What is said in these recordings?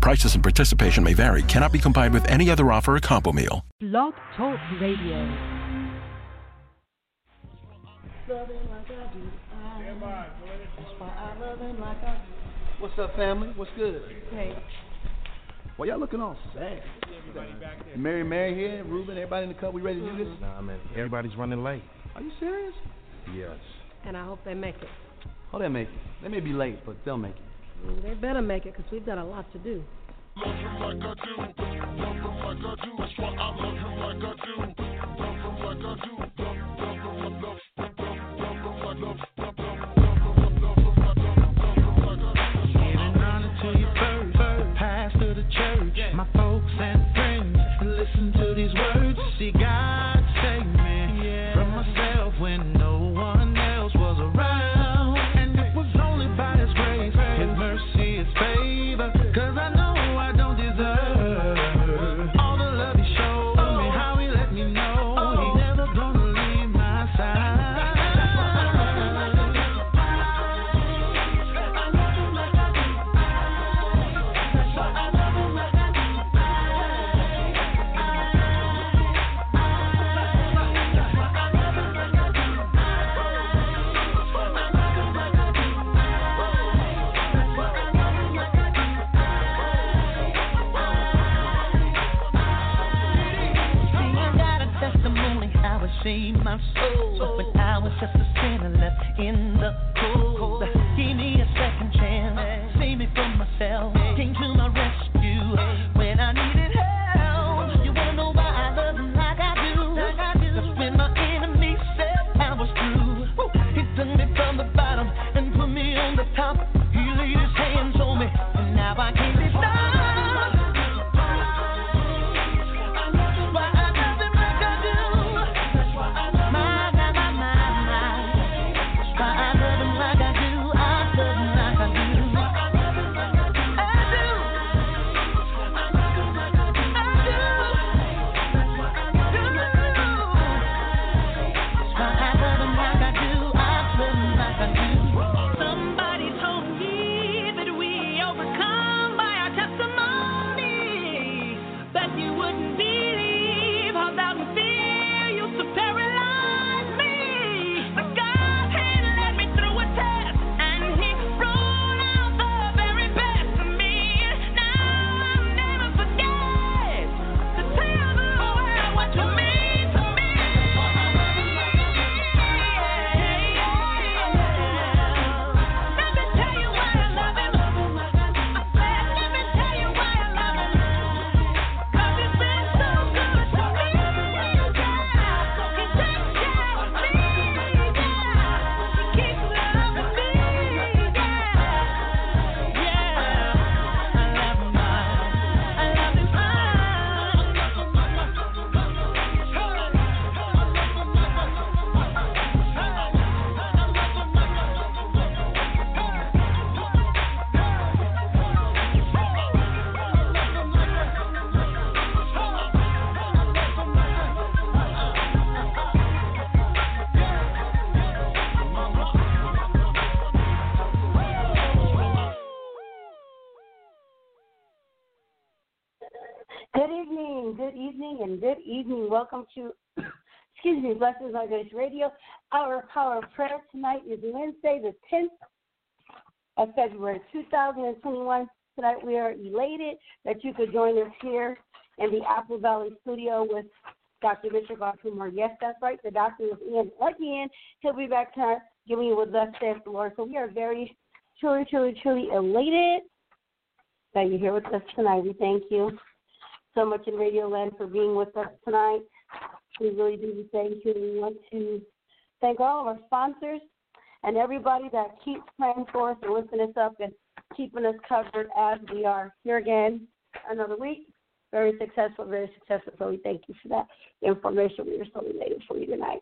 Prices and participation may vary, cannot be combined with any other offer or combo meal. Blog Talk Radio. What's up, family? What's good? Hey. Well, y'all looking all sad. Mary, Mary here, Ruben, everybody in the cup. We ready to do this? Nah, man. Everybody's running late. Are you serious? Yes. And I hope they make it. Oh, they'll make it. They may be late, but they'll make it. They better make it because we've got a lot to do. Giving honor to you first, pastor the church, my folks and friends. Listen to these words. Welcome to, excuse me, Blessings on Grace Radio. Our power of prayer tonight is Wednesday, the 10th of February, 2021. Tonight we are elated that you could join us here in the Apple Valley studio with Dr. Richard Godfrey Yes, that's right. The doctor is in again. He'll be back tonight giving you what thus says the Lord. So we are very, truly, truly, truly elated that you're here with us tonight. We thank you so much in Radio Land for being with us tonight. We really do thank you. We want to thank all of our sponsors and everybody that keeps praying for us and lifting us up and keeping us covered as we are here again another week Very successful, very successful. So we thank you for that information. We are so elated for you tonight.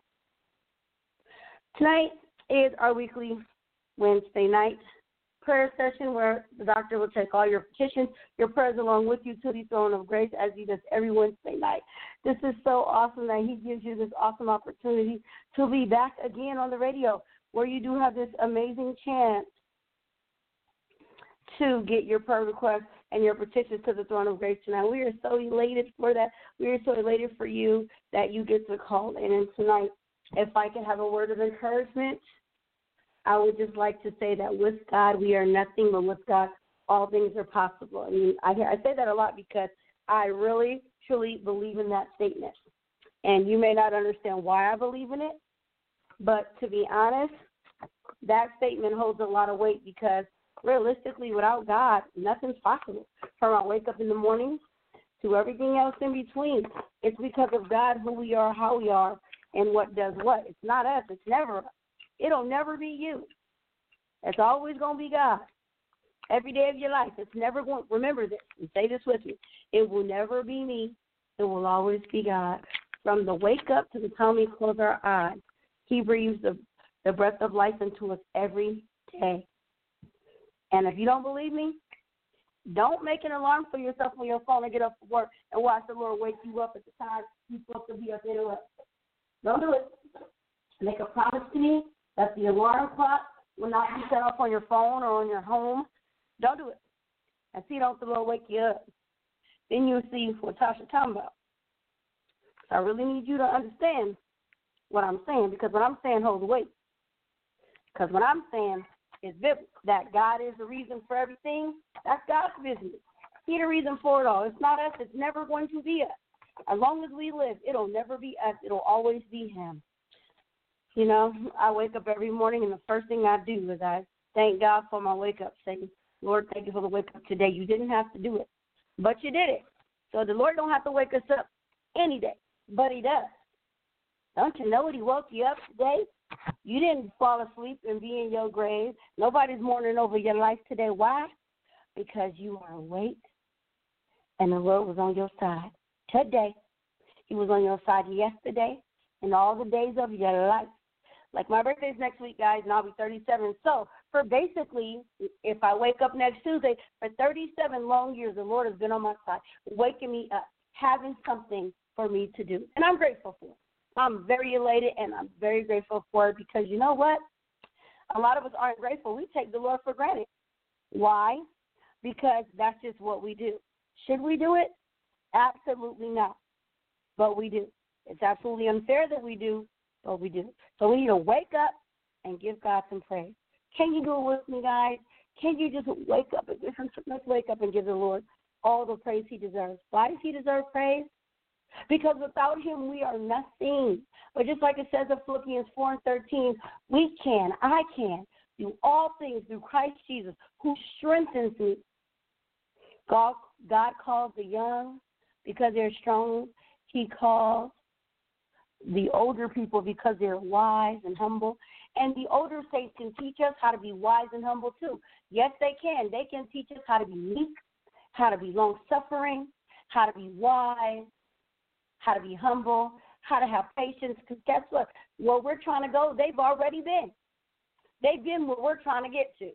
Tonight is our weekly Wednesday night prayer session where the doctor will take all your petitions, your prayers along with you to the throne of grace as he does every Wednesday night. This is so awesome that he gives you this awesome opportunity to be back again on the radio where you do have this amazing chance to get your prayer requests and your petitions to the throne of grace tonight. We are so elated for that. We are so elated for you that you get to call in and tonight. If I could have a word of encouragement, I would just like to say that with God we are nothing, but with God all things are possible. I mean, I I say that a lot because I really truly believe in that statement. And you may not understand why I believe in it, but to be honest, that statement holds a lot of weight because realistically, without God, nothing's possible. From I wake up in the morning to everything else in between, it's because of God who we are, how we are, and what does what. It's not us. It's never us. It'll never be you. It's always going to be God. Every day of your life, it's never going. Remember this and say this with me. It will never be me. It will always be God. From the wake up to the time we close our eyes, He breathes the the breath of life into us every day. And if you don't believe me, don't make an alarm for yourself on your phone and get up for work and watch the Lord wake you up at the time you're supposed to be up anyway. Don't do it. Make a promise to me that the alarm clock will not be set off on your phone or on your home. Don't do it. And see, don't the Lord wake you up. Then you'll see what Tasha talking about. So I really need you to understand what I'm saying because what I'm saying holds weight. Because what I'm saying is biblical. that God is the reason for everything. That's God's business. He's the reason for it all. It's not us. It's never going to be us. As long as we live, it'll never be us. It'll always be Him. You know, I wake up every morning, and the first thing I do is I thank God for my wake up, saying, Lord, thank you for the wake up today. You didn't have to do it, but you did it. So the Lord don't have to wake us up any day, but He does. Don't you know what He woke you up today? You didn't fall asleep and be in your grave. Nobody's mourning over your life today. Why? Because you are awake and the Lord was on your side today. He was on your side yesterday and all the days of your life. Like my birthday's next week, guys, and I'll be 37. So for basically, if I wake up next Tuesday, for 37 long years, the Lord has been on my side, waking me up, having something for me to do, and I'm grateful for it. I'm very elated and I'm very grateful for it because you know what? A lot of us aren't grateful. We take the Lord for granted. Why? Because that's just what we do. Should we do it? Absolutely not. But we do. It's absolutely unfair that we do, but we do. So we need to wake up and give God some praise. Can you do it with me, guys? Can you just wake up and give him, let's wake up and give the Lord all the praise he deserves. Why does he deserve praise? Because without him, we are nothing. But just like it says in Philippians 4 and 13, we can, I can, do all things through Christ Jesus who strengthens me. God, God calls the young because they're strong. He calls the older people because they're wise and humble. And the older saints can teach us how to be wise and humble too. Yes, they can. They can teach us how to be meek, how to be long suffering, how to be wise, how to be humble, how to have patience. Because guess what? Where we're trying to go, they've already been. They've been where we're trying to get to.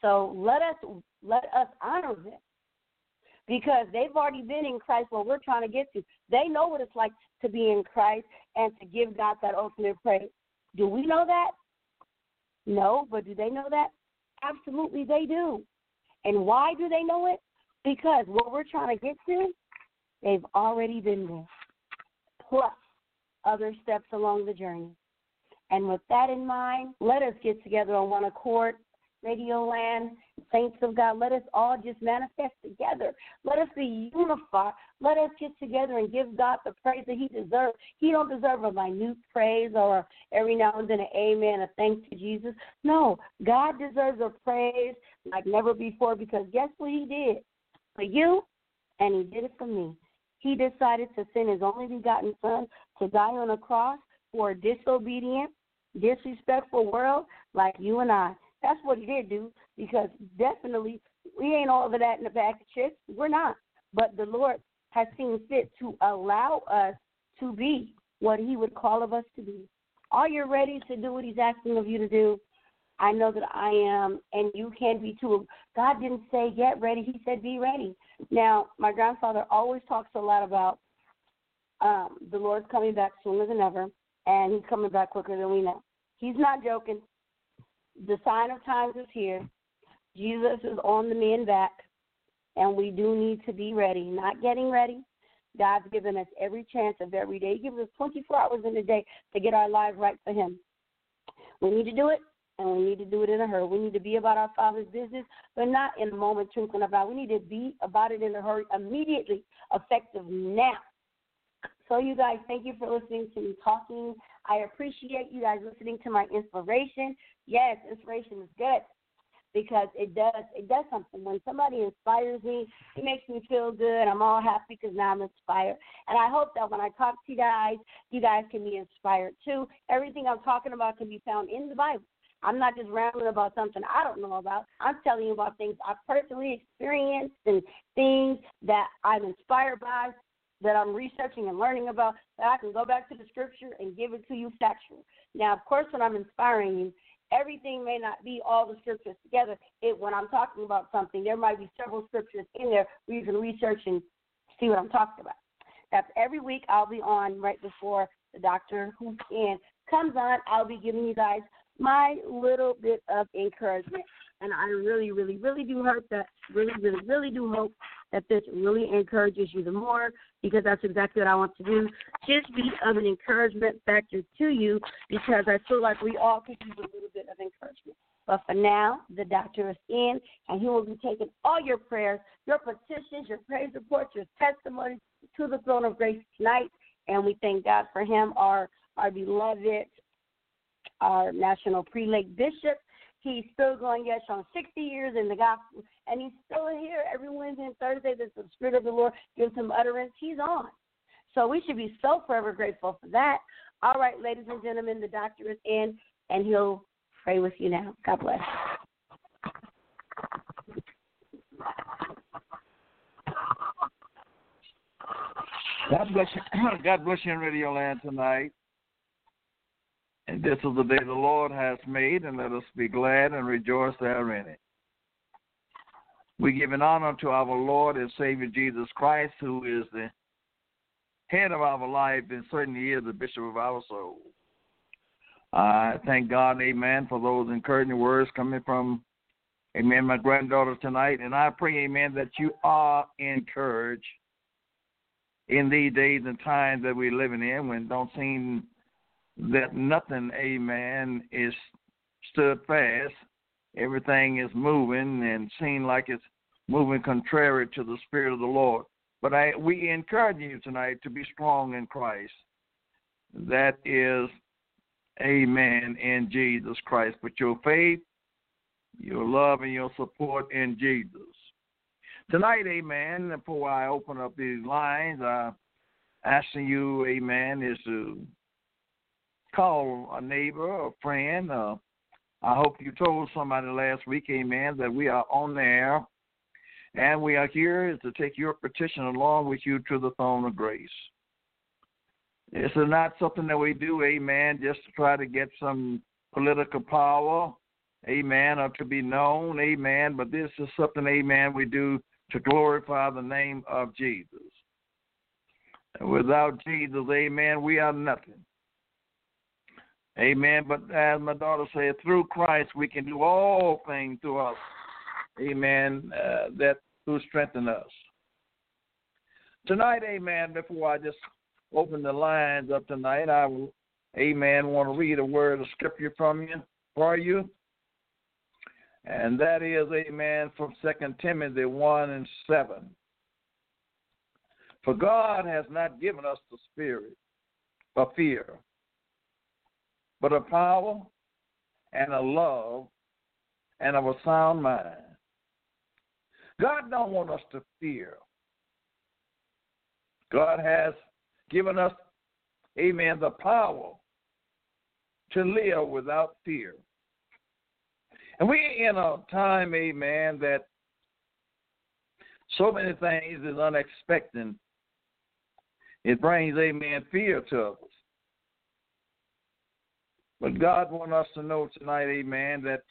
So let us let us honor them because they've already been in Christ where we're trying to get to. They know what it's like to be in Christ and to give God that ultimate praise. Do we know that? No, but do they know that? Absolutely, they do. And why do they know it? Because what we're trying to get to, they've already been there plus other steps along the journey. And with that in mind, let us get together on one accord. Radio Land, saints of God, let us all just manifest together. Let us be unified. Let us get together and give God the praise that He deserves. He don't deserve a minute praise or every now and then an amen, a thanks to Jesus. No, God deserves a praise like never before because guess what He did for you, and He did it for me. He decided to send his only begotten son to die on a cross for a disobedient, disrespectful world like you and I. That's what he did do because definitely we ain't all of that in the bag of chips. We're not. But the Lord has seen fit to allow us to be what He would call of us to be. Are you ready to do what He's asking of you to do? I know that I am, and you can be too. God didn't say get ready; He said be ready. Now, my grandfather always talks a lot about um, the Lord's coming back sooner than ever, and He's coming back quicker than we know. He's not joking. The sign of times is here. Jesus is on the mend back, and we do need to be ready. Not getting ready. God's given us every chance of every day. He gives us 24 hours in a day to get our lives right for Him. We need to do it, and we need to do it in a hurry. We need to be about our Father's business, but not in a moment twinkling about. We need to be about it in a hurry, immediately, effective now. So, you guys, thank you for listening to me talking. I appreciate you guys listening to my inspiration. Yes, inspiration is good because it does it does something. When somebody inspires me, it makes me feel good. I'm all happy because now I'm inspired. And I hope that when I talk to you guys, you guys can be inspired too. Everything I'm talking about can be found in the Bible. I'm not just rambling about something I don't know about. I'm telling you about things I've personally experienced and things that I'm inspired by, that I'm researching and learning about, that I can go back to the scripture and give it to you factual. Now, of course, when I'm inspiring you, everything may not be all the scriptures together. It when I'm talking about something, there might be several scriptures in there where you can research and see what I'm talking about. That's every week I'll be on right before the doctor who's in comes on. I'll be giving you guys my little bit of encouragement. And I really, really, really do hope that, really, really, really do hope that this really encourages you the more because that's exactly what I want to do. Just be of an encouragement factor to you because I feel like we all could use a little bit of encouragement. But for now, the doctor is in, and he will be taking all your prayers, your petitions, your praise reports, your testimonies to the throne of grace tonight. And we thank God for him, our our beloved, our national prelate bishop. He's still going yes on 60 years in the gospel, and he's still here every Wednesday and Thursday that the Spirit of the Lord gives him utterance. He's on. So we should be so forever grateful for that. All right, ladies and gentlemen, the doctor is in, and he'll pray with you now. God bless. God bless you. God bless you in Radio Land tonight. And this is the day the Lord has made, and let us be glad and rejoice therein. We give an honor to our Lord and Savior Jesus Christ, who is the head of our life and certainly is the bishop of our soul. I thank God, amen, for those encouraging words coming from, amen, my granddaughter tonight. And I pray, amen, that you are encouraged in these days and times that we're living in when don't seem that nothing, amen, is stood fast. Everything is moving and seem like it's moving contrary to the Spirit of the Lord. But I, we encourage you tonight to be strong in Christ. That is, amen, in Jesus Christ. Put your faith, your love, and your support in Jesus. Tonight, amen, before I open up these lines, I'm asking you, amen, is to call a neighbor, a friend. I hope you told somebody last week, amen, that we are on the air and we are here to take your petition along with you to the throne of grace. This is not something that we do, amen, just to try to get some political power, amen, or to be known, amen, but this is something, amen, we do to glorify the name of Jesus. And without Jesus, amen, we are nothing. Amen. But as my daughter said, through Christ we can do all things through us. Amen. Uh, that who strengthen us. Tonight, amen, before I just open the lines up tonight, I will, amen, want to read a word of scripture from you for you. And that is, amen, from Second Timothy 1 and 7. For God has not given us the spirit of fear, but a power and a love and of a sound mind. God don't want us to fear. God has given us, amen, the power to live without fear. And we're in a time, amen, that so many things is unexpected It brings, amen, fear to us. But God wants us to know tonight, amen, that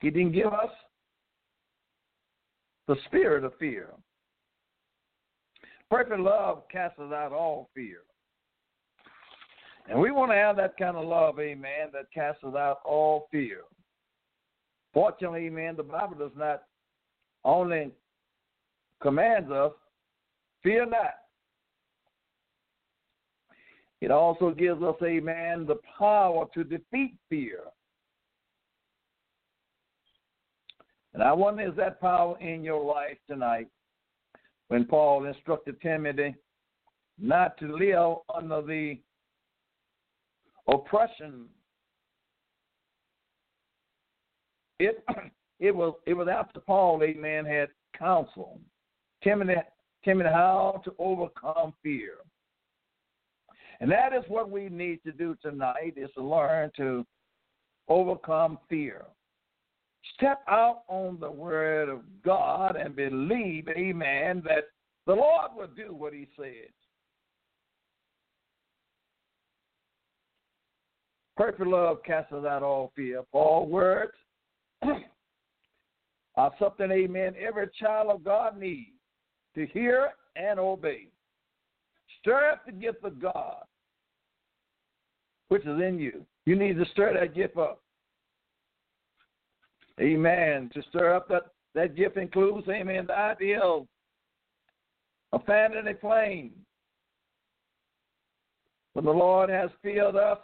He didn't give us the spirit of fear. Perfect love casts out all fear. And we want to have that kind of love, amen, that casts out all fear. Fortunately, amen, the Bible does not only commands us, fear not. It also gives us, amen, the power to defeat fear. And I wonder, is that power in your life tonight? When Paul instructed Timothy not to live under the oppression. It it was it was after Paul, amen, had counsel Timothy Timothy how to overcome fear. And that is what we need to do tonight is to learn to overcome fear. Step out on the word of God and believe, amen, that the Lord will do what he says. Perfect love casts out all fear. All words are something, amen, every child of God needs to hear and obey. Stir up the gift of God, which is in you. You need to stir that gift up. Amen. To stir up that, that gift includes, amen, the idea of a fanning a flame. When the Lord has filled us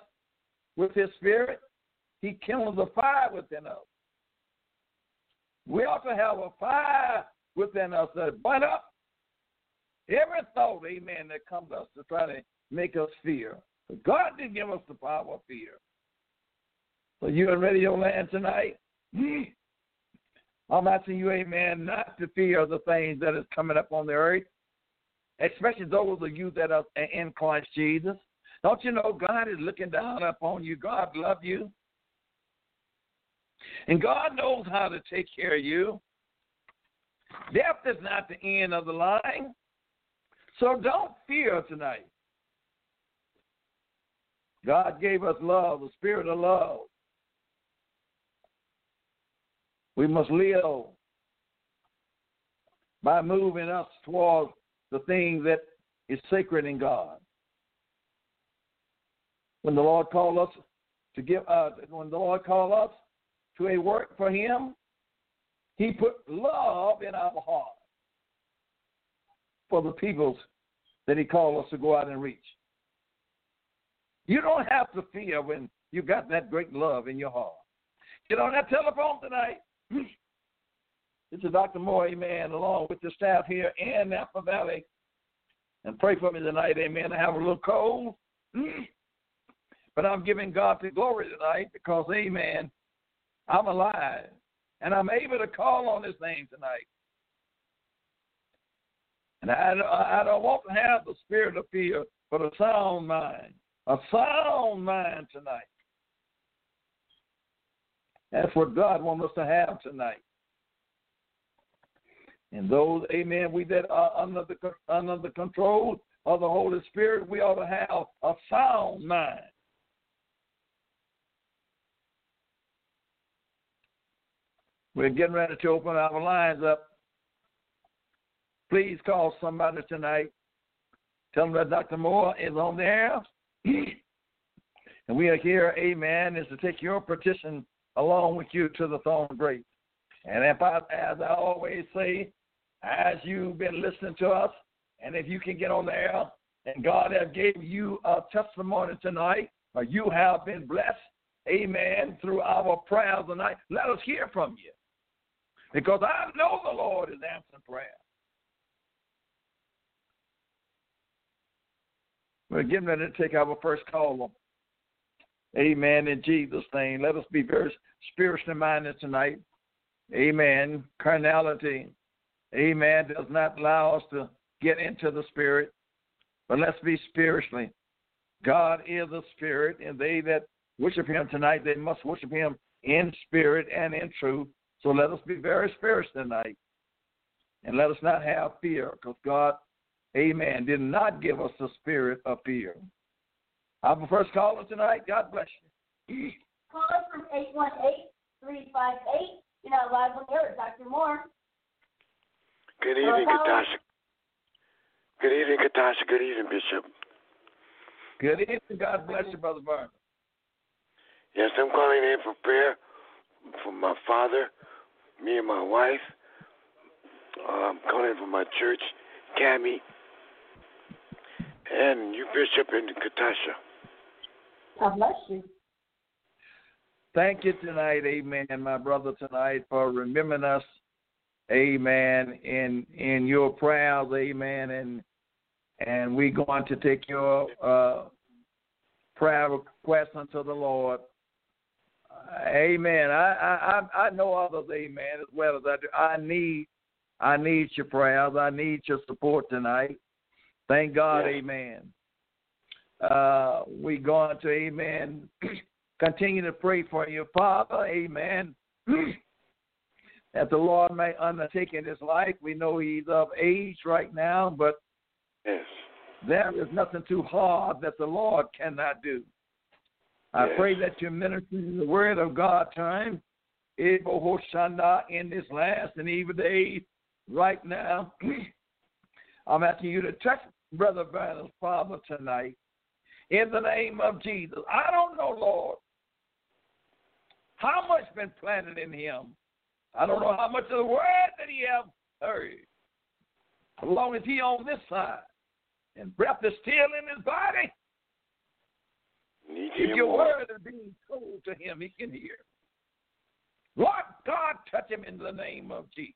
with his spirit, he kindles a fire within us. We to have a fire within us that burn up every thought, amen, that comes to us to try to make us fear. But God didn't give us the power of fear. So you in radio land tonight? Hmm. I'm asking you, amen, not to fear the things that is coming up on the earth, especially those of you that are in Christ Jesus. Don't you know God is looking down upon you? God loves you. And God knows how to take care of you. Death is not the end of the line. So don't fear tonight. God gave us love, the spirit of love. We must live by moving us towards the thing that is sacred in God. When the Lord called us to give, uh, when the Lord called us to a work for Him, He put love in our heart for the peoples that He called us to go out and reach. You don't have to fear when you got that great love in your heart. Get on that telephone tonight. This is Dr. Moore, amen, along with the staff here in Napa Valley. And pray for me tonight, amen. I have a little cold. But I'm giving God the glory tonight because, amen, I'm alive. And I'm able to call on his name tonight. And I, I don't want to have the spirit of fear, but a sound mind. A sound mind tonight. That's what God wants us to have tonight. And those, amen, we that are under the, under the control of the Holy Spirit, we ought to have a sound mind. We're getting ready to open our lines up. Please call somebody tonight. Tell them that Dr. Moore is on the air. and we are here, amen, is to take your petition along with you to the throne of grace. And if I, as I always say, as you've been listening to us, and if you can get on the air, and God has gave you a testimony tonight, or you have been blessed, amen, through our prayers tonight, let us hear from you. Because I know the Lord is answering prayer. We're getting ready to take our first call. Amen. In Jesus' name. Let us be very spiritually minded tonight. Amen. Carnality, amen, does not allow us to get into the spirit, but let's be spiritually. God is a spirit, and they that worship him tonight, they must worship him in spirit and in truth. So let us be very spiritual tonight. And let us not have fear, because God amen, did not give us the spirit of fear. Our first caller tonight, God bless you. Call us from 818-358. You know, live on air, Dr. Moore. Good evening, caller. Katasha. Good evening, Katasha. Good evening, Bishop. Good evening. God bless you, Brother Vernon. Yes, I'm calling in for prayer for my father, me and my wife. Uh, I'm calling for my church, Cami, and you, Bishop, and Katasha. God bless you. Thank you tonight, amen, my brother, tonight for remembering us, amen, in in your prayers, amen, and and we're going to take your uh, prayer request unto the Lord. Uh, amen. I, I I I know others, amen, as well as I do. I need I need your prayers. I need your support tonight. Thank God, Yes. amen. Uh, we're going to, amen, continue to pray for your father, amen. that the Lord may undertake in his life. We know he's of age right now, but Yes. there is nothing too hard that the Lord cannot do. I Yes. pray that you're ministering the word of God time, Hoshana, in this last and evil day right now. I'm asking you to touch Brother Verner's father tonight in the name of Jesus. I don't know, Lord, how much been planted in him. I don't know how much of the word that he have heard. As long as he on this side and breath is still in his body, Need if your more. word is being told to him, he can hear. Lord God, touch him in the name of Jesus.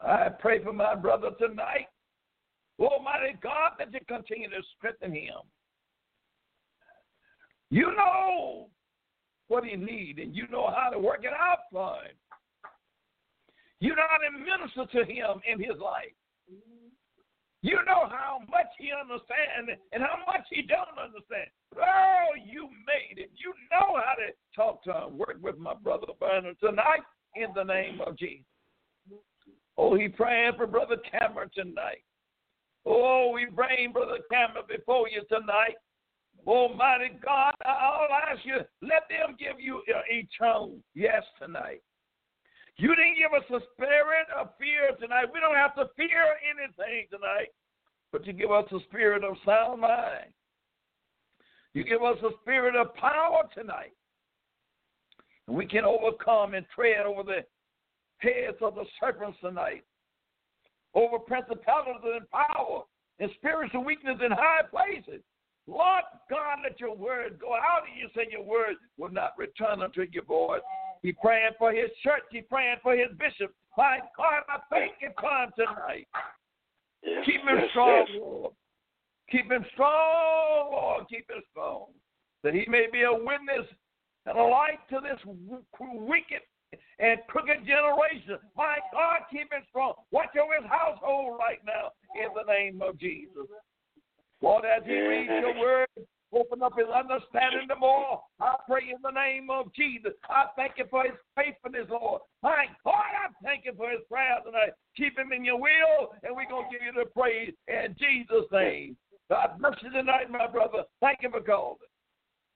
I pray for my brother tonight. Oh, Almighty God, that you continue to strengthen him. You know what he needs, and you know how to work it out for him. You know how to minister to him in his life. You know how much he understands and how much he don't understand. Oh, you made it. You know how to talk to him. Work with my brother Bernard tonight in the name of Jesus. Oh, he praying for Brother Cameron tonight. Oh, we bring Brother Cameron before you tonight. Almighty God, I'll ask you, let them give you uh, eternal yes tonight. You didn't give us a spirit of fear tonight. We don't have to fear anything tonight, but you give us a spirit of sound mind. You give us a spirit of power tonight. And we can overcome and tread over the heads of the serpents tonight, over principalities and power, and spiritual weakness in high places. Lord God, let your word go out, and you say your word will not return unto your voice. He praying for his church. He praying for his bishop. My God, I thank you for him tonight. Yes. Keep him yes, strong, yes. Lord. Keep him strong, Lord. Keep him strong. That he may be a witness and a light to this wicked and crooked generation. My God, keep him strong. Watch over his household right now in the name of Jesus. Lord, as he reads your word, open up his understanding the more. I pray in the name of Jesus. I thank you for his faithfulness, Lord. My God, I thank you for his prayer tonight. Keep him in your will, and we're going to give you the praise in Jesus' name. God bless you tonight, my brother. Thank you for calling.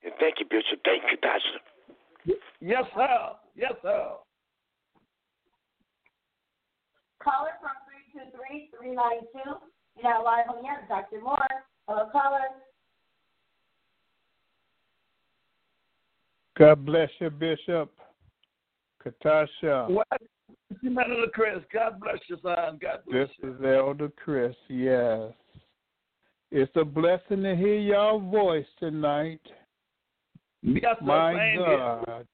And thank you, Bishop. Thank you, Pastor. Yes, sir. Yes, sir. Caller from 323-392. You're now live on the air. Dr. Moore. Hello, caller. God bless you, Bishop. Katasha. What? Elder Chris, God bless you, son. God bless This you. is Elder Chris, yes. It's a blessing to hear your voice tonight. Yes, sir. My Same here. God.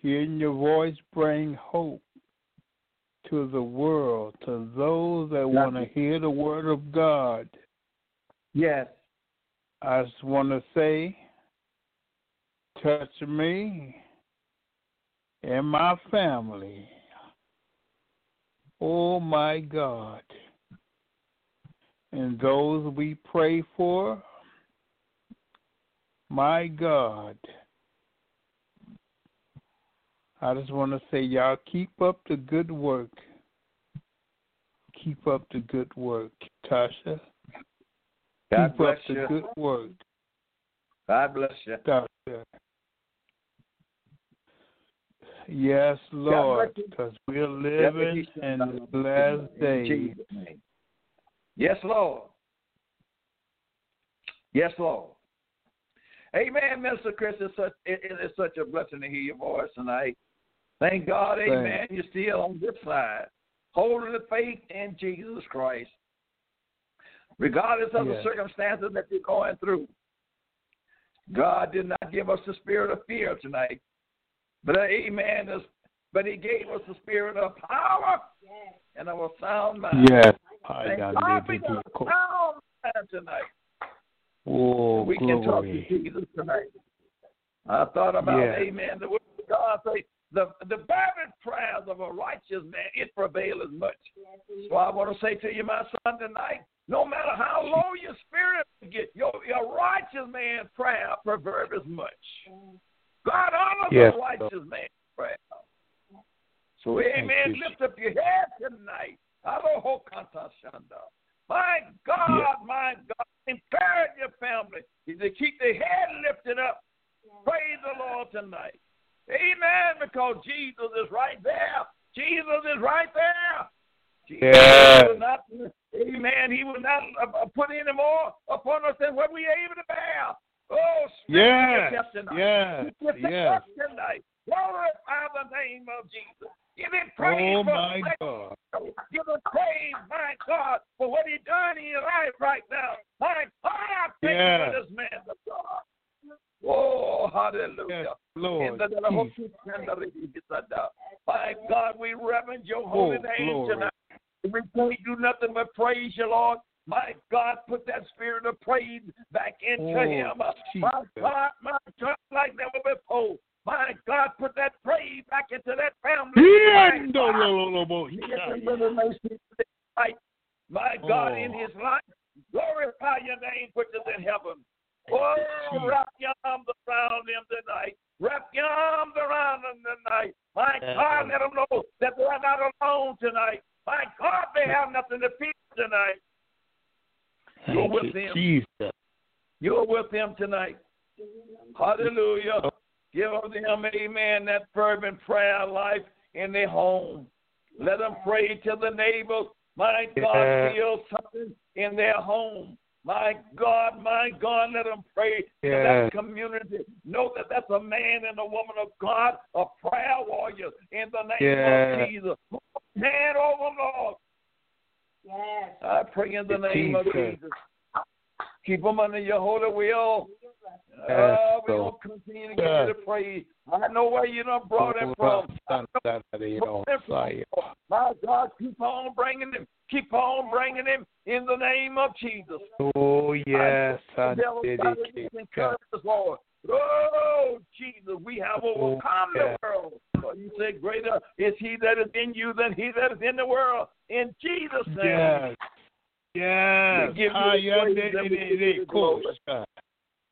Hearing your voice bring hope to the world, to those that want to hear the word of God. Yes. I just want to say, touch me and my family. Oh my God. And those we pray for, my God. I just want to say, y'all keep up the good work. Keep up the good work, Tasha. God Keep bless up the good work, God bless you. Doctor. Yes, Lord, because we're living in the last days. Yes, Lord. Yes, Lord. Amen, Mr. Chris. It's such, it, it is such a blessing to hear your voice tonight. Thank God, Thanks. amen. You're still on this side, holding the faith in Jesus Christ. Regardless of Yes. the circumstances that you're going through, God did not give us the spirit of fear tonight. But, uh, amen, but He gave us the spirit of power and of a sound mind. Yes. I got God it. we got a sound mind tonight. Oh, we can talk to. Jesus tonight. I thought about, Yeah. amen, the word of God say, the, the fervent prayers of a righteous man, it prevaileth much. So I want to say to you, my son, tonight, no matter how low your spirit get, your, your righteous man's prayer prevaileth much. God honors Yes, a righteous man's prayer. So, amen, lift up your head tonight. My God, my God, encourage your family to keep their head lifted up. Praise the Lord tonight. Amen, because Jesus is right there. Jesus is right there. Jesus Yes. will not, amen, he will not uh, uh, put any more upon us than what we are able to bear. Oh, speak Yes. tonight. Yes. Yourself Yes. tonight. Glorify the name of Jesus. Give him praise Oh, my God. Give him praise, my God, for what he's done in your life right now. My God, I thank you Yes. for this man of God. Oh, hallelujah. Yes, Lord. In the name of Jesus. Uh, my God, we reverence your Oh, holy name glory. tonight. We can't do nothing but praise you, Lord. My God, put that spirit of praise back into Oh, him. Uh, my God, my God, like never before. My God, put that praise back into that family. Ah, my God. Right. My God, Oh. in his life, glorify your name, which is in heaven. Oh, wrap your arms around them tonight. Wrap your arms around them tonight. My God, let them know that they're not alone tonight. My God, they have nothing to fear tonight. You're with them. Jesus. You're with them tonight. Hallelujah. Give them, amen, that fervent prayer life in their home. Let them pray to the neighbors. My God, feel something in their home. My God, my God, let them pray to Yeah. that community. Know that that's a man and a woman of God, a prayer warrior in the name Yeah. of Jesus. Hand over, Lord. Yes. I pray in the name of Jesus. Jesus. Keep them under your holy will. Yes, Uh, we Lord. will continue to give you the praise. I know where you done brought them from. My God, keep on bringing them. Keep on bringing him in the name of Jesus. Oh, yes. I did us, Lord. Oh, Jesus, we have oh, overcome yeah. the world. So you say, greater is he that is in you than he that is in the world. In Jesus' name. Yes. Yes. We give you the yeah, praise and we give you the glory.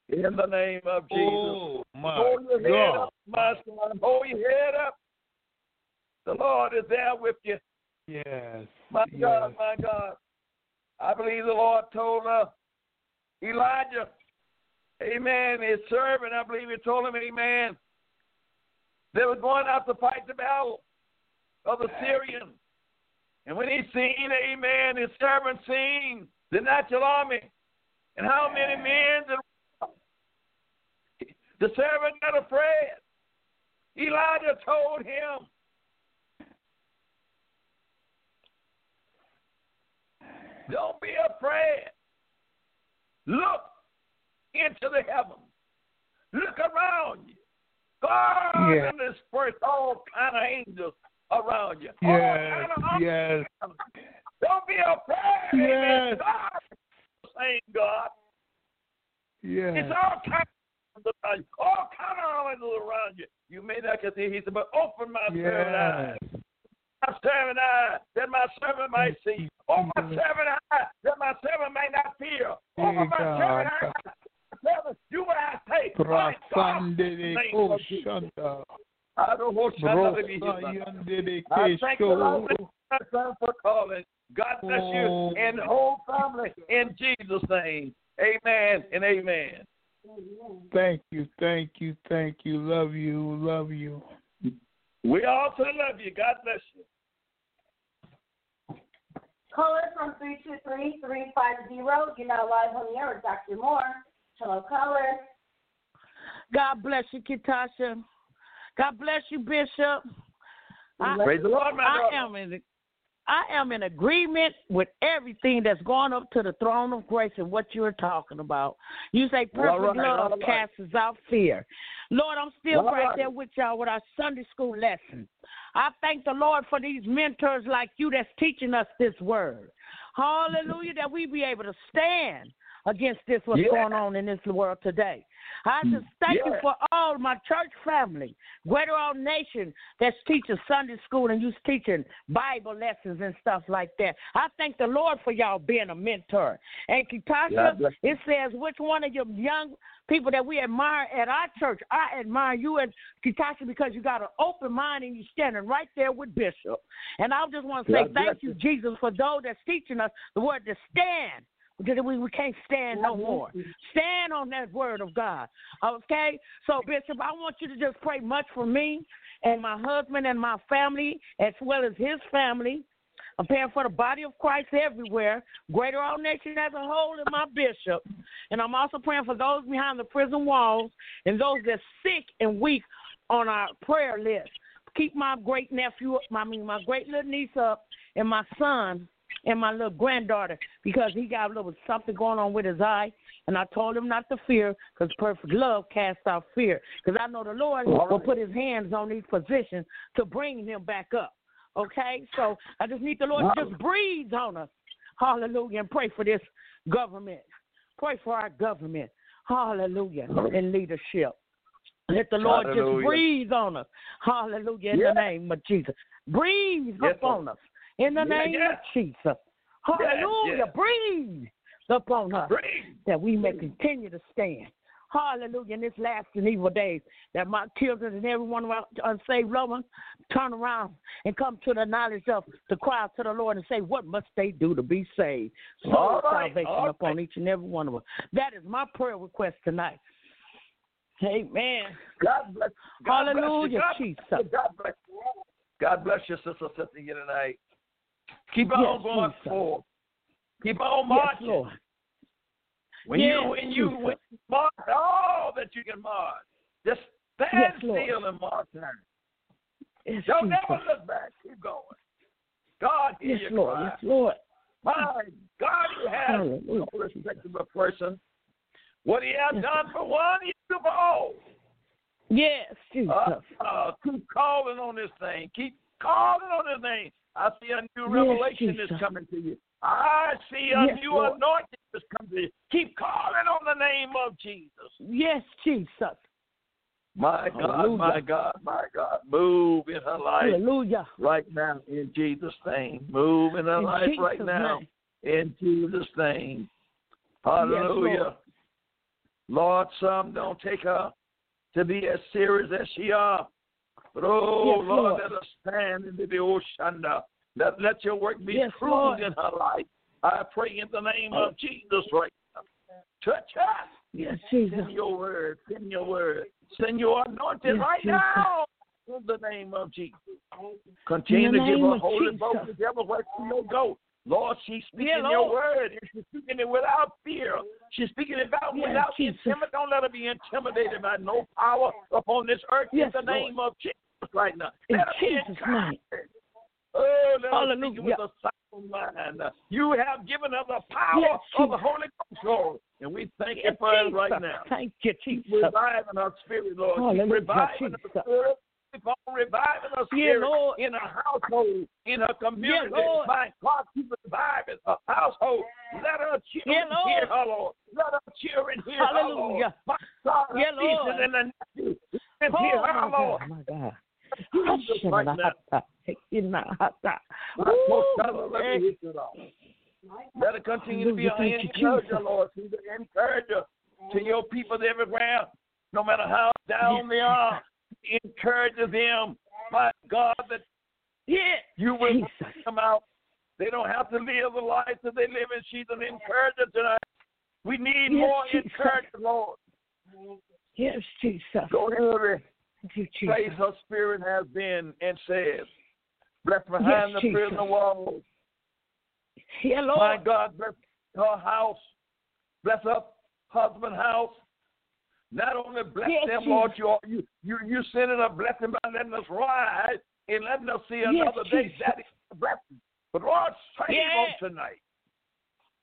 In the name of oh, Jesus. Oh, my Hold your head God. up, my son. Hold your head up. The Lord is there with you. Yes. My yes. God, my God. I believe the Lord told uh, Elijah, Amen, his servant, I believe he told him, Amen, they were going out to fight the battle of the Syrians. And when he seen, Amen, his servant seen the natural army and how many men that the servant got afraid. Elijah told him, Don't be afraid. Look into the heavens. Look around you. God Yeah. and disperse all kind of angels around you. All Yes. kind of Yes. Don't be afraid. Yes. God the same God. It's Yes. all kind of around you. All kind of angels around you. You may not can see. He said, but open my servant eyes. My servant eyes, that my servant might see. Open oh, my servant eyes, that my servant may not fear. Oh, Open my servant servant, do what I say. My God, in the name of Jesus. I don't want you to I thank you, Lord, Brosayandere my son, for calling. God bless you oh. and the whole family in Jesus' name. Amen and amen. Thank you, thank you, thank you. Love you, love you. We also love you. God bless you. Caller from 323-350. You're now live on the air with Dr. Moore. Hello, caller. God bless you, Kitasha. God bless you, Bishop. I, Praise the Lord, my I daughter. am in I am in agreement with everything that's gone up to the throne of grace and what you're talking about. You say perfect All right, love all right. casts out fear. Lord, I'm still All right right. there with y'all with our Sunday school lesson. I thank the Lord for these mentors like you that's teaching us this word. Hallelujah, that we be able to stand against this what's Yeah. going on in this world today. I just thank you for all my church family, Greater All Nation that's teaching Sunday school and you teaching Bible lessons and stuff like that. I thank the Lord for y'all being a mentor. And Kitasha, it says which one of your young people that we admire at our church, I admire you and Kitasha because you got an open mind and you're standing right there with Bishop. And I just want to say God thank you, Jesus, for those that's teaching us the word to stand. We, we can't stand no mm-hmm. more. Stand on that word of God. Okay? So, Bishop, I want you to just pray much for me and my husband and my family, as well as his family. I'm praying for the body of Christ everywhere, Greater All Nation as a whole, and my bishop. And I'm also praying for those behind the prison walls and those that's sick and weak on our prayer list. Keep my great nephew, I mean my great little niece up, and my son and my little granddaughter because he got a little something going on with his eye. And I told him not to fear because perfect love casts out fear. Because I know the Lord will put his hands on these physicians to bring him back up. Okay? So I just need the Lord to just breathe on us. Hallelujah. And pray for this government. Pray for our government. Hallelujah. And leadership. Let the Lord just breathe on us. Hallelujah. In Yeah. the name of Jesus. Breathe Yes, upon us. In the name yeah. of Jesus. Hallelujah. yes. Breathe upon us Breathe. that we may continue to stand. Hallelujah. In this last and evil days, that my children and every one of our unsaved loved ones turn around and come to the knowledge of the cry out to the Lord and say, What must they do to be saved? So right, salvation upon each and every one of us. That is my prayer request tonight. Amen. God bless. God Hallelujah, bless you. Jesus. God, God bless you. God bless you, Sister Cynthia, tonight. Keep Yes, on going Jesus. forward. Keep on Yes, marching. Lord. When Yes, you when you when you march all that you can march, just stand Yes, Lord. still and march on. Yes, Don't Jesus. never look back. Keep going. God hear Yes, your Lord. cry. Yes, Lord. My God, He has Hallelujah. no respect of a person. What He has Yes, done for one, He do for all. Yes, Jesus. Uh, uh, keep calling on this thing. Keep calling on this thing. I see a new Yes, revelation Jesus. is coming to you. I see a Yes, new Lord. anointing is coming to you. Keep calling on the name of Jesus. yes, Jesus. My God, Hallelujah. my God, my God. Move in her life Hallelujah. right now in Jesus' name. Move in her In life right now name. in Jesus' name. Hallelujah. Lord. Lord, some don't take her to be as serious as she are. But oh Yes, Lord, Lord. let her stand into the ocean. Oh, let, let your work be Yes, proved Lord. in her life. I pray in the name of Jesus right now. Touch her. Yes, Jesus. Send your word. Send your word. Send your anointing Yes, right Jesus. now. In the name of Jesus. Continue to give her holy boldness everywhere she may go. Lord, she's speaking Yeah, your word and she's speaking it without fear. She's speaking it about Yes, without intimidation. Don't let her be intimidated by no power upon this earth Yes, in the Lord. name of Jesus right now. In be Jesus' name. Oh, Hallelujah. with a sound mind. You have given us the power Yes, of the Holy Ghost, Lord. And we thank you Yes, for it right now. Thank you, Keep Jesus. reviving our spirit, Lord. Hallelujah, Keep reviving Jesus. our spirit. Keep on reviving our Yeah, Lord. in our household, in our community. Lord. My God, keep reviving our household. Let our children Yeah, hear her, Lord. Let our children hear her, Lord. Hallelujah. My God, our Yeah, Lord. and the nephews. Let Oh, hear her, Lord. God, my God. Jesus right now. Let her continue to be an encourager, Lord. She's an encourager to your people everywhere, no matter how down they are. Encourage them, my God, that you will them out They don't have to live the life that they live in. She's an encourager tonight. We need more Jesus. encouragement, Lord. Yes, Jesus. Thank you, place Jesus. her spirit has been and said, bless behind Yes, the prison Jesus. walls. Yeah, Lord. My God, bless her house. Bless her husband house. Not only bless Yes, them, Jesus. Lord, you you you you sending a blessing by letting us rise and letting us see Yes, another day. Jesus. That is a blessing. But Lord, save Yeah. them tonight.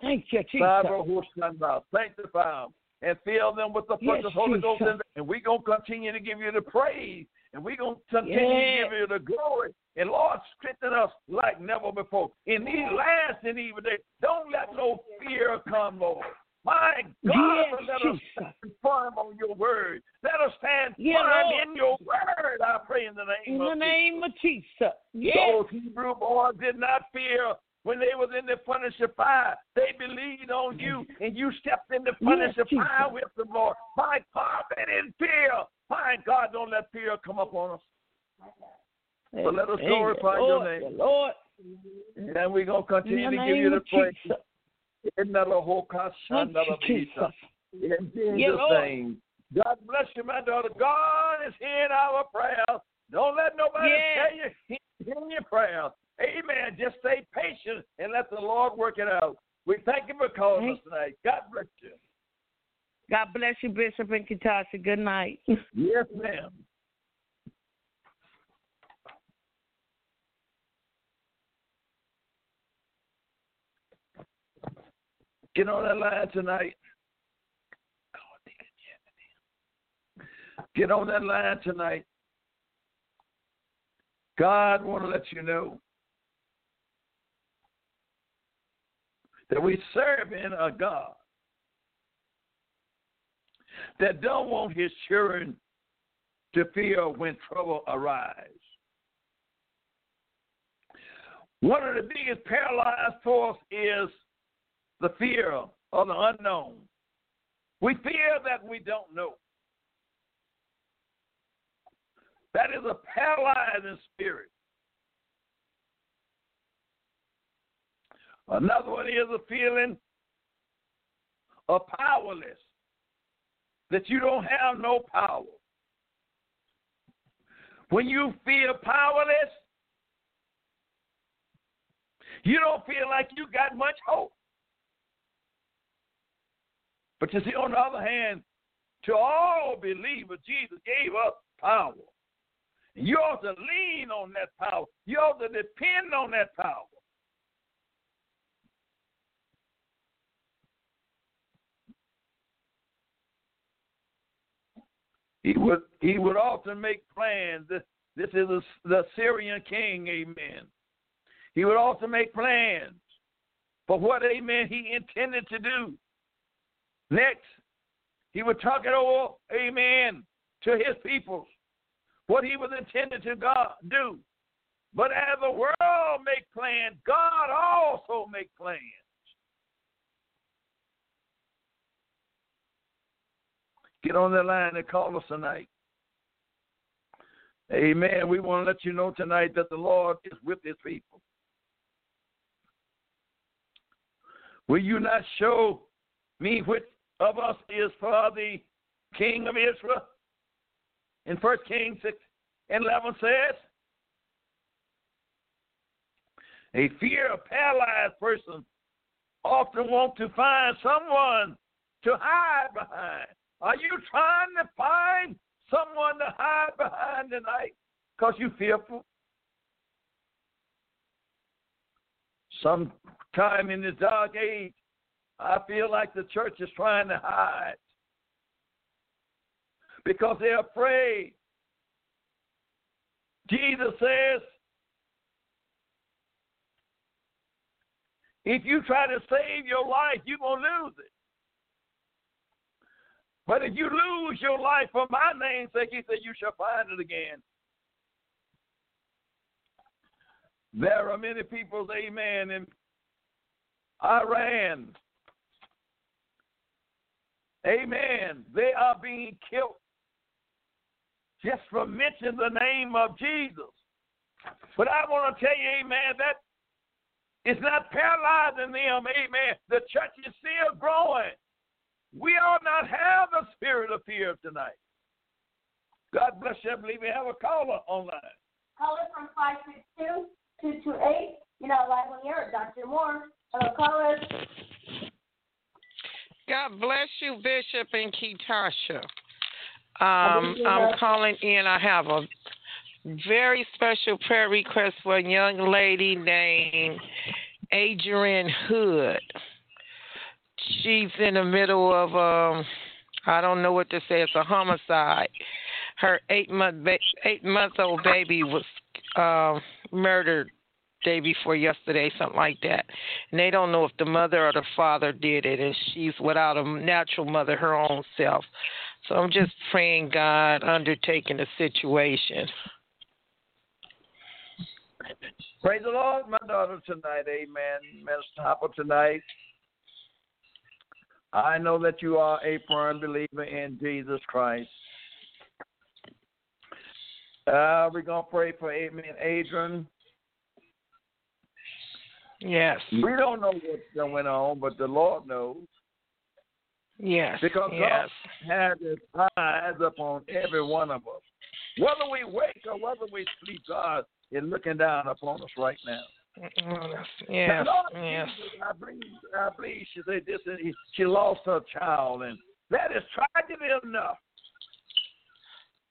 Thank you, Jesus. Father, who stand up, sanctify them and fill them with the Yes, precious Holy Ghost. Jesus. Them. And we're going to continue to give you the praise. And we're going to continue Yeah. to give you the glory. And Lord, strengthen us like never before. In these last and evil days, don't let no fear come, Lord. My God, Yes, let us stand firm on your word. Let us stand Yeah, firm Lord. in your word. I pray in the name In of the name of Jesus. Yes. those Hebrew boys did not fear when they was in the furnace of fire. They believed on you, and you stepped in the furnace Yes, of fire with them, Lord. My God, they didn't fear. My God, don't let fear come upon us. But let us glorify your name. Lord. And we're going to continue to give you the praise. The whole Jesus. In Jesus' name. God bless you, my daughter. God is hearing our prayers. Don't let nobody Yeah. tell you he's hearing your prayers. Amen. Just stay patient and let the Lord work it out. We thank you for calling us tonight. God bless you. God bless you, Bishop and Katasha. Good night. Yes, ma'am. Get on that line tonight. Get on that line tonight. God want to let you know that we serve in a God that don't want his children to fear when trouble arises. One of the biggest paralyzed force is the fear of the unknown. We fear that we don't know. That is a paralyzing spirit. Another one is a feeling of powerless, that you don't have no power. When you feel powerless, you don't feel like you got much hope. But you see, on the other hand, to all believers, Jesus gave us power. You ought to lean on that power. You ought to depend on that power. He would he would often make plans. This this is a, the Syrian king, amen. He would also make plans for what, amen, he intended to do. Next, he would talk it over, amen, to his people, what he was intended to God do. But as the world make plans, God also make plans. Get on the line and call us tonight. Amen. We want to let you know tonight that the Lord is with his people. Will you not show me which of us is for the king of Israel? In 1 Kings 6 and 11 says, a fear of paralyzed person often want to find someone to hide behind. Are you trying to find someone to hide behind tonight because you're fearful? Sometime in this dark age, I feel like the church is trying to hide because they're afraid. Jesus says, if you try to save your life, you're going to lose it. But if you lose your life for my name's sake, he said, you shall find it again. There are many people, amen, in Iran. Amen. They are being killed just for mentioning the name of Jesus. But I want to tell you, amen, that It's not paralyzing them. Amen. The church is still growing. We ought not have the spirit of fear tonight. God bless you. I believe we have a caller online. Caller from 562-228. You're not live on the air. Dr. Moore. Hello, caller. God bless you, Bishop and Ketasha. Um, I'm calling in. I have a very special prayer request for a young lady named Adrian Hood. She's in the middle of um I don't know what to say. It's a homicide. Her eight month ba- eight month old baby was uh, murdered day before yesterday, something like that. And they don't know if the mother or the father did it, and she's without a natural mother her own self. So I'm just praying God undertaking the situation. Praise the Lord, my daughter, tonight. Amen. Minister Hopper, tonight. I know that you are a firm believer in Jesus Christ. Uh, we're going to pray for Amen, Adrian. Yes. We don't know what's going on, but the Lord knows. Yes. Because yes. God has His eyes upon every one of us. Whether we wake or whether we sleep, God is looking down upon us right now. Yes. Lord Yes. Jesus, I believe, I believe she said this, and she lost her child, and that is tragedy enough.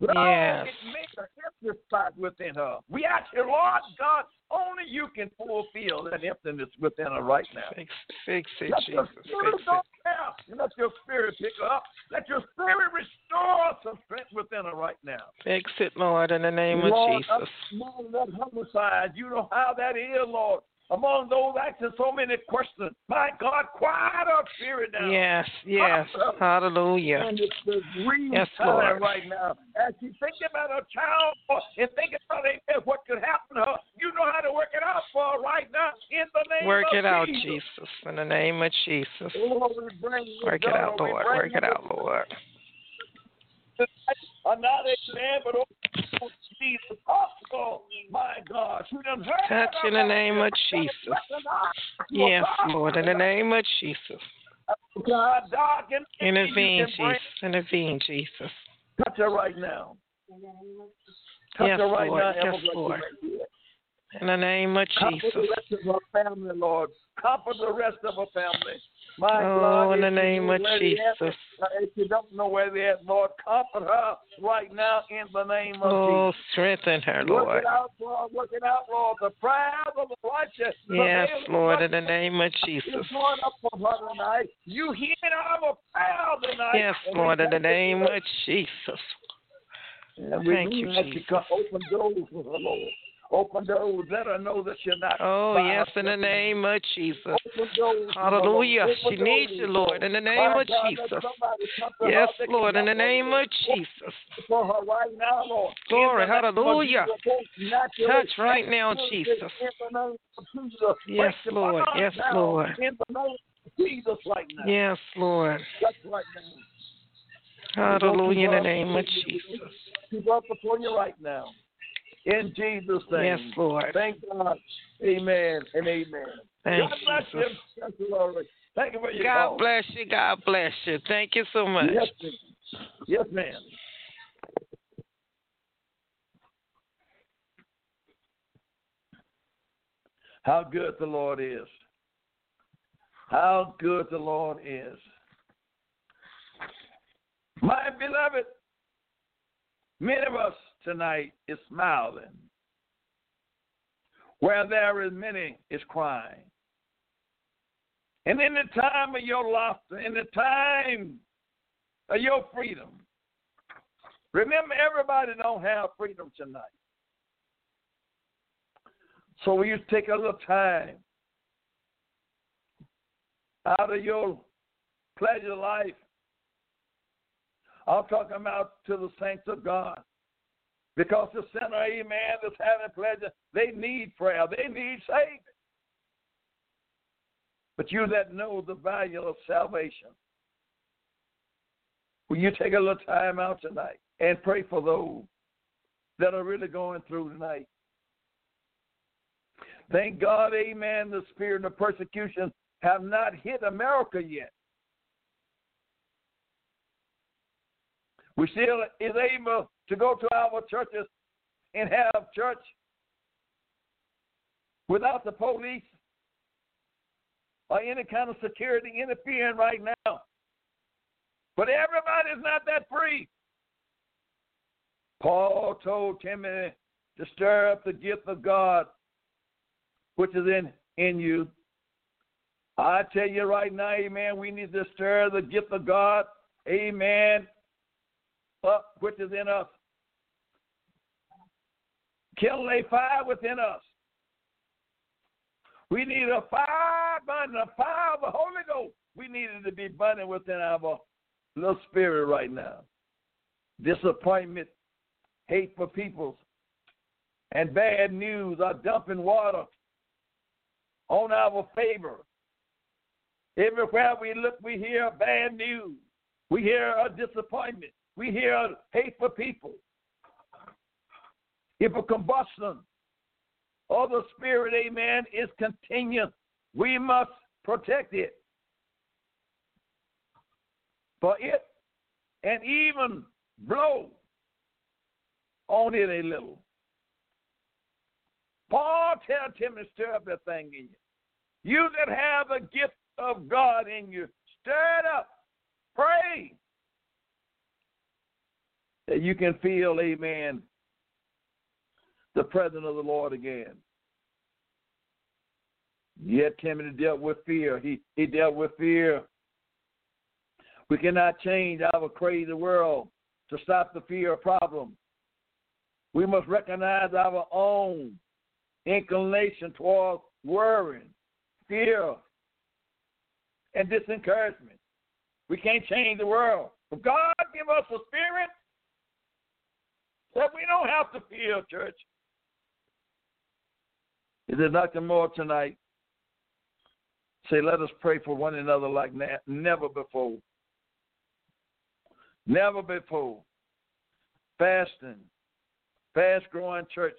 But Yes. oh, it makes an empty spot within her. We ask you, Lord God, only you can fulfill that emptiness within her right now. Fix, fix it, Let Jesus. your Fix it. go down, and let your spirit pick up. Let your spirit restore some strength within her right now. Fix it, Lord, in the name of Jesus. Among that homicide, you know how that is, Lord. Among those asking so many questions, my God, quiet our spirit down. Yes, yes. Hallelujah. And it's the Yes, Lord. right now. As you think about a child and think about what could happen to her, you know how to work it out for her right now in the name Work of it out, Jesus. Jesus, in the name of Jesus. Lord, we bring Work it out, Lord. Work it out, Lord. Are not a man, but oh, Jesus, possible. My God, you done heard Touch in the name of Jesus. Yes, Lord, in the name of Jesus. God, and Intervene, you can bring- Jesus. Intervene, Jesus. Touch her right now. Touch Yes, her right Lord. now. Yes, Emma, what you Lord. In the name of Comfort Jesus. the rest of her family, Lord. Comfort the rest of her family. My Oh, God, in the name of where they at, Jesus. If you don't know where they at, Lord, comfort her right now in the name of Oh, Jesus. strengthen her, Work Lord. it out, Lord. Work it out, Lord. The prayers of the righteous. Yes, avail Lord, in the name of Jesus. going up for her tonight. You hear our prayer tonight. Yes, Lord, in the name of Jesus. And we Thank you, ask you Jesus. open doors for her, Lord. Open doors. Let her know that you're not. Oh, yes, in the name of Jesus. Open doors for her, Hallelujah. She needs you, Lord, in the name of Jesus. somebody come to her Yes, Lord, in the name of Jesus. For her right now, Lord. Glory, the name of hallelujah. Jesus, both naturally Touch right now, Jesus. In the name of Jesus. Yes, Lord. Yes, Lord. In the name of Jesus right now. Yes, Lord. That's right now. Hallelujah, in the name of Jesus. Keep up before you right now. In Jesus' name. Yes, Lord. Thank God. Amen and amen. Thank God bless Jesus. you. Thank you, Lord. Thank you for your God call. bless you. God bless you. Thank you so much. Yes, ma'am. Yes, ma'am. How good the Lord is. How good the Lord is. My beloved, many of us tonight is smiling. Where there is many is crying. And in the time of your laughter, in the time of your freedom, remember everybody don't have freedom tonight. So will you take a little time out of your pleasure life? I'm talking about to the saints of God. Because the sinner, amen, that's having pleasure, they need prayer. They need saving. But you that know the value of salvation, will you take a little time out tonight and pray for those that are really going through tonight? Thank God, amen, the spirit of persecution have not hit America yet. We still is able to go to our churches and have church without the police or any kind of security interfering right now. But everybody's not that free. Paul told Timothy to stir up the gift of God which is in, in you. I tell you right now, amen, we need to stir the gift of God, amen, up which is in us. Kill a fire within us. We need a fire burning, a fire of the Holy Ghost. We need it to be burning within our little spirit right now. Disappointment, hate for people, and bad news are dumping water on our favor. Everywhere we look, we hear bad news. We hear a disappointment. We hear hate for people. If a combustion of the Spirit, amen, is continuous, we must protect it. For it and even blow on it a little. Paul tell Timothy, stir up that thing in you. You that have the gift of God in you, stir it up. Pray. That you can feel, amen, the presence of the Lord again. Yet Timothy dealt with fear. He, he dealt with fear. We cannot change our crazy world to stop the fear problem. We must recognize our own inclination towards worrying, fear, and disencouragement. We can't change the world. But God give us a spirit that we don't have to fear, church. Is there nothing more tonight? Say, let us pray for one another like never before. Never before. Fasting, fast growing church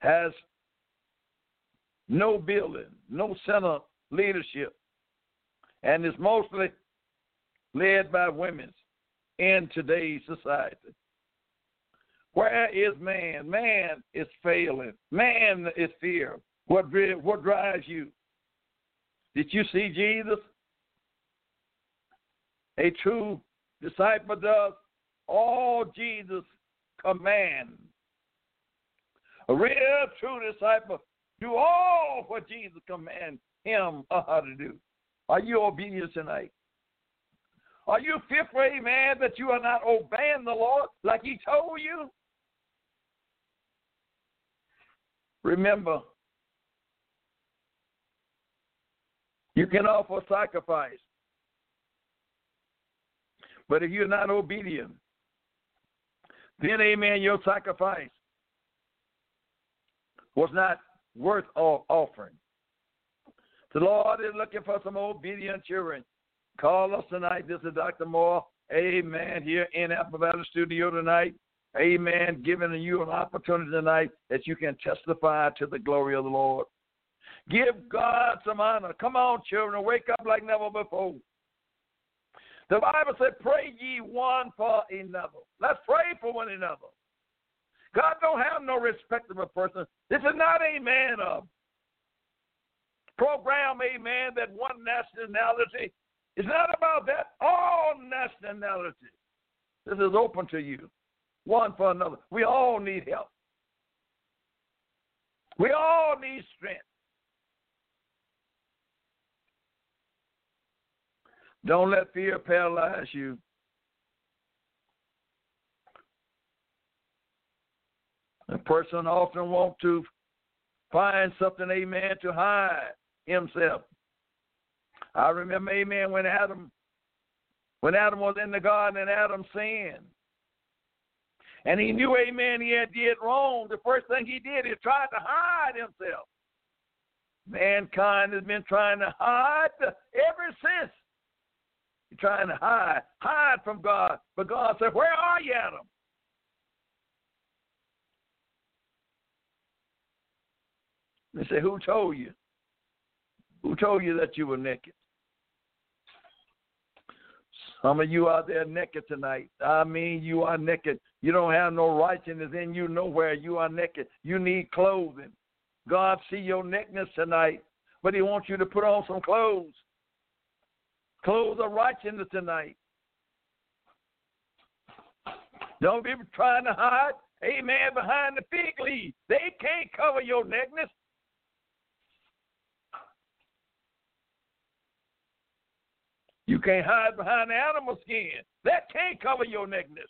has no building, no center leadership, and is mostly led by women in today's society. Where is man? Man is failing. Man is fear. What, what drives you? Did you see Jesus? A true disciple does all Jesus commands. A real true disciple do all what Jesus commands him or her to do. Are you obedient tonight? Are you fearful, amen, that you are not obeying the Lord like He told you? Remember, you can offer sacrifice. But if you're not obedient, then, amen, your sacrifice was not worth offering. The Lord is looking for some obedient children. Call us tonight. This is Dr. Moore. Amen. Here in Apple Valley Studio tonight. Amen. Giving you an opportunity tonight that you can testify to the glory of the Lord. Give God some honor. Come on, children. Wake up like never before. The Bible said, Pray ye one for another. Let's pray for one another. God don't have no respect of a person. This is not a man of program, amen, that one nationality. It's not about that. All nationalities. This is open to you, one for another. We all need help. We all need strength. Don't let fear paralyze you. A person often want to find something, amen, to hide himself. I remember, amen, when Adam when Adam was in the garden and Adam sinned. And he knew, amen, he had did wrong. The first thing he did, he tried to hide himself. Mankind has been trying to hide ever since. Trying to hide, hide from God. But God said, Where are you, Adam? They say, Who told you? Who told you that you were naked? Some of you out there naked tonight. I mean, you are naked. You don't have no righteousness in you nowhere. You are naked. You need clothing. God see your nakedness tonight, but He wants you to put on some clothes. Clothes of righteousness tonight. Don't be trying to hide, amen, behind the fig leaf. They can't cover your nakedness. You can't hide behind animal skin. That can't cover your nakedness.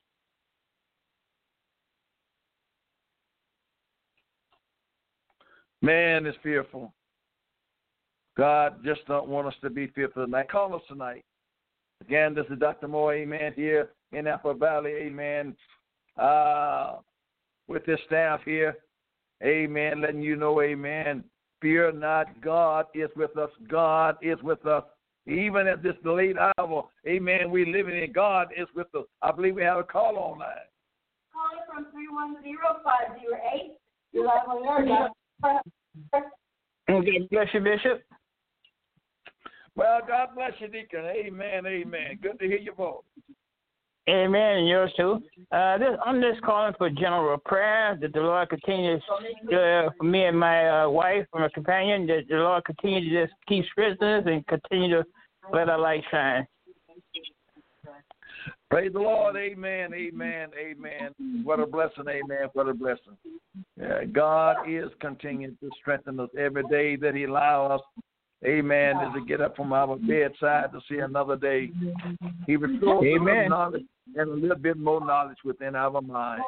Man is fearful. God just don't want us to be fearful tonight. Call us tonight. Again, this is Dr. Moore, amen, here in Apple Valley, amen. Uh, with this staff here, amen, letting you know, amen. Fear not, God is with us. God is with us. Even at this late hour, amen, we living in God is with us. I believe we have a call online. Calling from 310-508. You're live on air. Okay, bless you, Bishop. Well, God bless you, Deacon. Amen, amen. Good to hear your voice. Amen, and yours too. Uh, this, I'm just calling for general prayer that the Lord continues uh, for me and my uh, wife and my companion, that the Lord continue to just keep us and continue to let our light shine. Praise the Lord. Amen. Amen. Amen. What a blessing. Amen. What a blessing. Yeah, God is continuing to strengthen us every day that He allows us Amen. Is to get up from our bedside to see another day. He restores Amen. knowledge and a little bit more knowledge within our mind.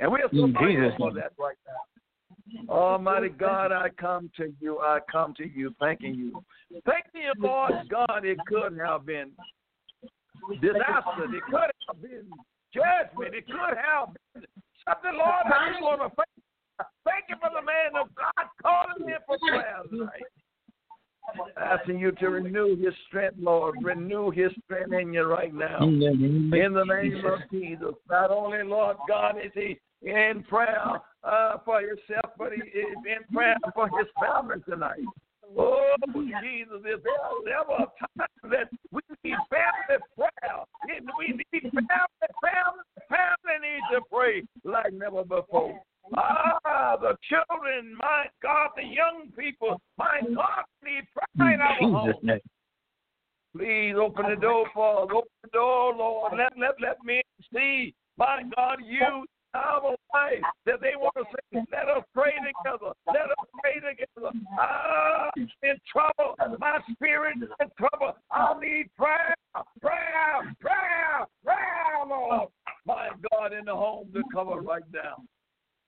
And we are so In grateful Jesus' for that right now. Almighty God, I come to you. I come to you, thanking you. Thank you, Lord God. It could have been disaster. It could have been judgment. It could have been something, Lord, I just want to thank, thank you for the man of God calling me for prayer tonight. Asking you to renew his strength, Lord. Renew his strength in you right now. In the name of In the name of Jesus. Not only, Lord God, is he in prayer uh, for himself, but he is in prayer for his family tonight. Oh, Jesus, is there ever a time that we need family prayer? We need family, family, family needs to pray like never before. Ah, the children, my God, the young people, my God, need prayer in our. Jesus' name. Please open the door for us. Open the door, Lord. Let let let me see, my God, you in our life that they want to say, let us pray together. Let us pray together. Ah, in trouble. My spirit is in trouble. I need prayer, prayer, prayer, prayer, Lord. My God, in the home to cover right now.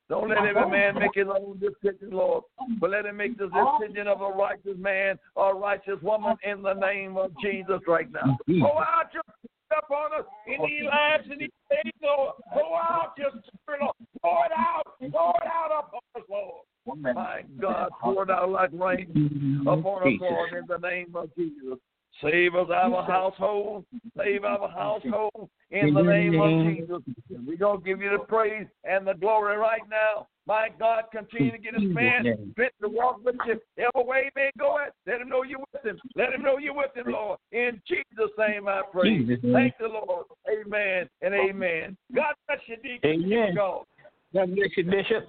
Don't let every man make his own decision, Lord, but let him make the decision of a righteous man or a righteous woman in the name of Jesus right now. Mm-hmm. Go out your spirit upon us in these lives and these days, Lord. Go out your spirit, Lord. Pour it out. Pour it out upon us, Lord. My God, pour it out like rain upon us, Lord, in the name of Jesus. Save us our household. Save our household in the name of Jesus. We're going to give you the praise and the glory right now. My God, continue to get his man fit to walk with you. Every way he may go at, let him know you're with him. Let him know you're with him, Lord. In Jesus' name I pray. Thank the Lord. Amen and amen. God bless you, Deacon. Amen. Go. God bless you, Bishop.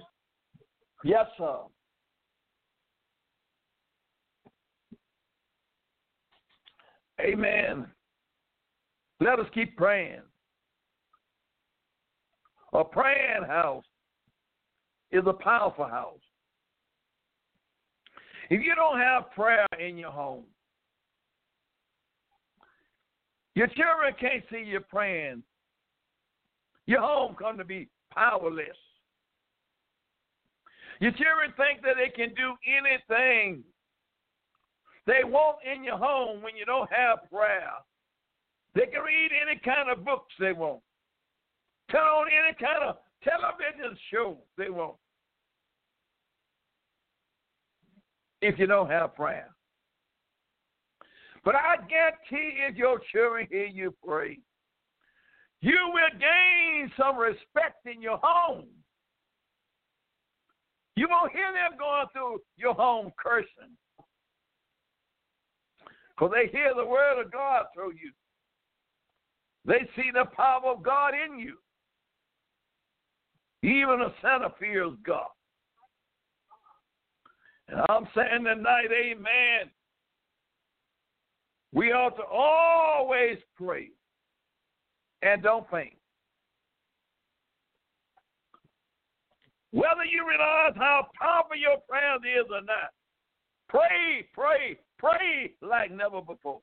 Yes, sir. Amen. Let us keep praying. A praying house is a powerful house. If you don't have prayer in your home, your children can't see you praying. Your home come to be powerless. Your children think that they can do anything they want in your home when you don't have prayer. They can read any kind of books they want. Turn on any kind of television show they want. If you don't have prayer. But I guarantee if your children hear you pray, you will gain some respect in your home. You won't hear them going through your home cursing. Because they hear the word of God through you. They see the power of God in you. Even a sinner fears God. And I'm saying tonight, amen. We ought to always pray and don't faint. Whether you realize how powerful your prayer is or not, pray, pray, pray like never before.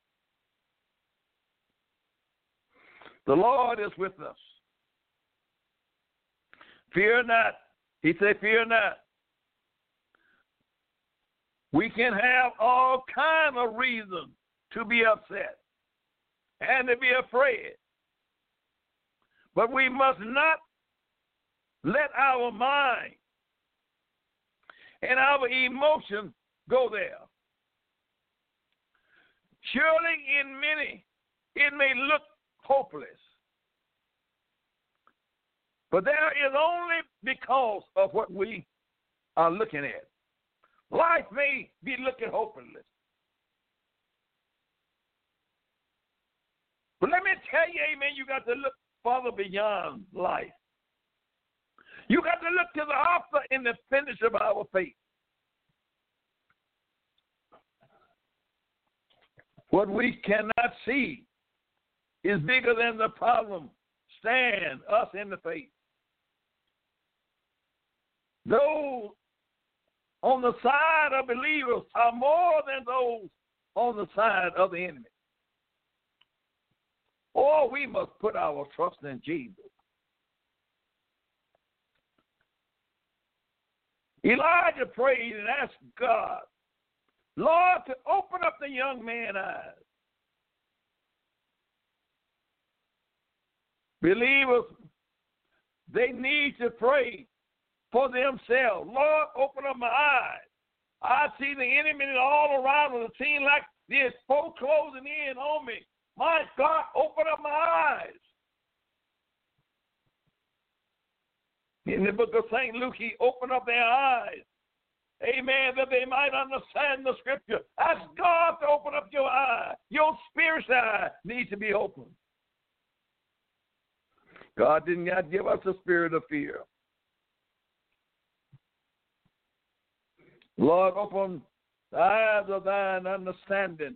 The Lord is with us. Fear not. He said, Fear not. We can have all kind of reasons to be upset and to be afraid. But we must not let our mind and our emotions go there. Surely, in many, it may look hopeless. But there is only because of what we are looking at. Life may be looking hopeless. But let me tell you, amen, you got to look farther beyond life. You got to look to the author and the finish of our faith. What we cannot see is bigger than the problem. Stand us in the faith. Those on the side of believers are more than those on the side of the enemy. Or we must put our trust in Jesus. Elijah prayed and asked God, Lord, to open up the young man's eyes. Believers, they need to pray for themselves. Lord, open up my eyes. I see the enemy all around us. It seems like folk closing in on me. My God, open up my eyes. In the book of St. Luke, he opened up their eyes. Amen. That they might understand the scripture. Ask God to open up your eye. Your spiritual eye needs to be open. God did not give us a spirit of fear. Lord, open the eyes of thine understanding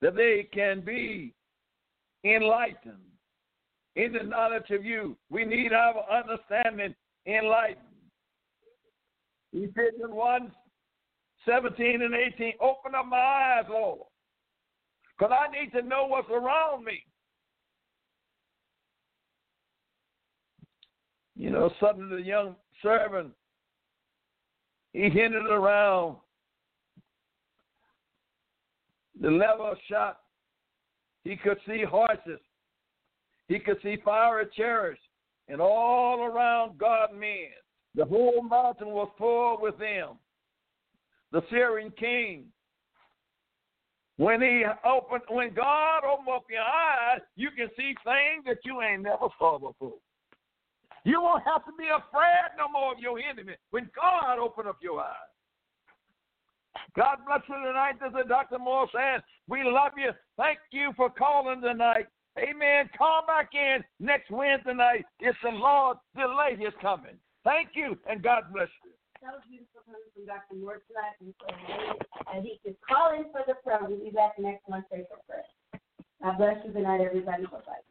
that they can be enlightened in the knowledge of you. We need our understanding enlightened. Ephesians 1 17 and 18. Open up my eyes, Lord. Because I need to know what's around me. You know, suddenly the young servant, he hinted around the level shot. He could see horses. He could see fiery chariots and all around God men. The whole mountain was full with them. The Syrian king. When he opened, when God opened up your eyes, you can see things that you ain't never saw before. You won't have to be afraid no more of your enemy when God opened up your eyes. God bless you tonight. This is Dr. Moore saying, We love you. Thank you for calling tonight. Amen. Call back in next Wednesday night. It's the Lord delay is coming. Thank you, and God bless you. That was beautiful coming from Dr. Moore tonight. And, so, and he can call in for the prayer. We'll be back next Wednesday for prayer. God bless you. Good night, everybody. Bye-bye.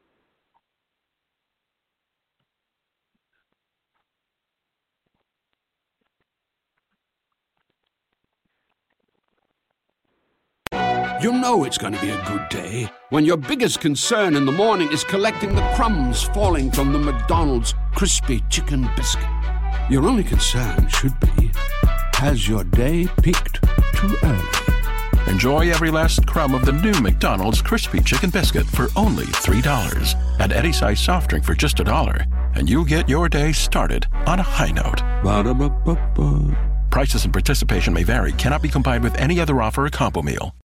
You know it's going to be a good day when your biggest concern in the morning is collecting the crumbs falling from the McDonald's crispy chicken biscuit. Your only concern should be has your day peaked too early? Enjoy every last crumb of the new McDonald's crispy chicken biscuit for only $3. Add any size soft drink for just a dollar, and you'll get your day started on a high note. Ba-da-ba-ba-ba. Prices and participation may vary, cannot be combined with any other offer or combo meal.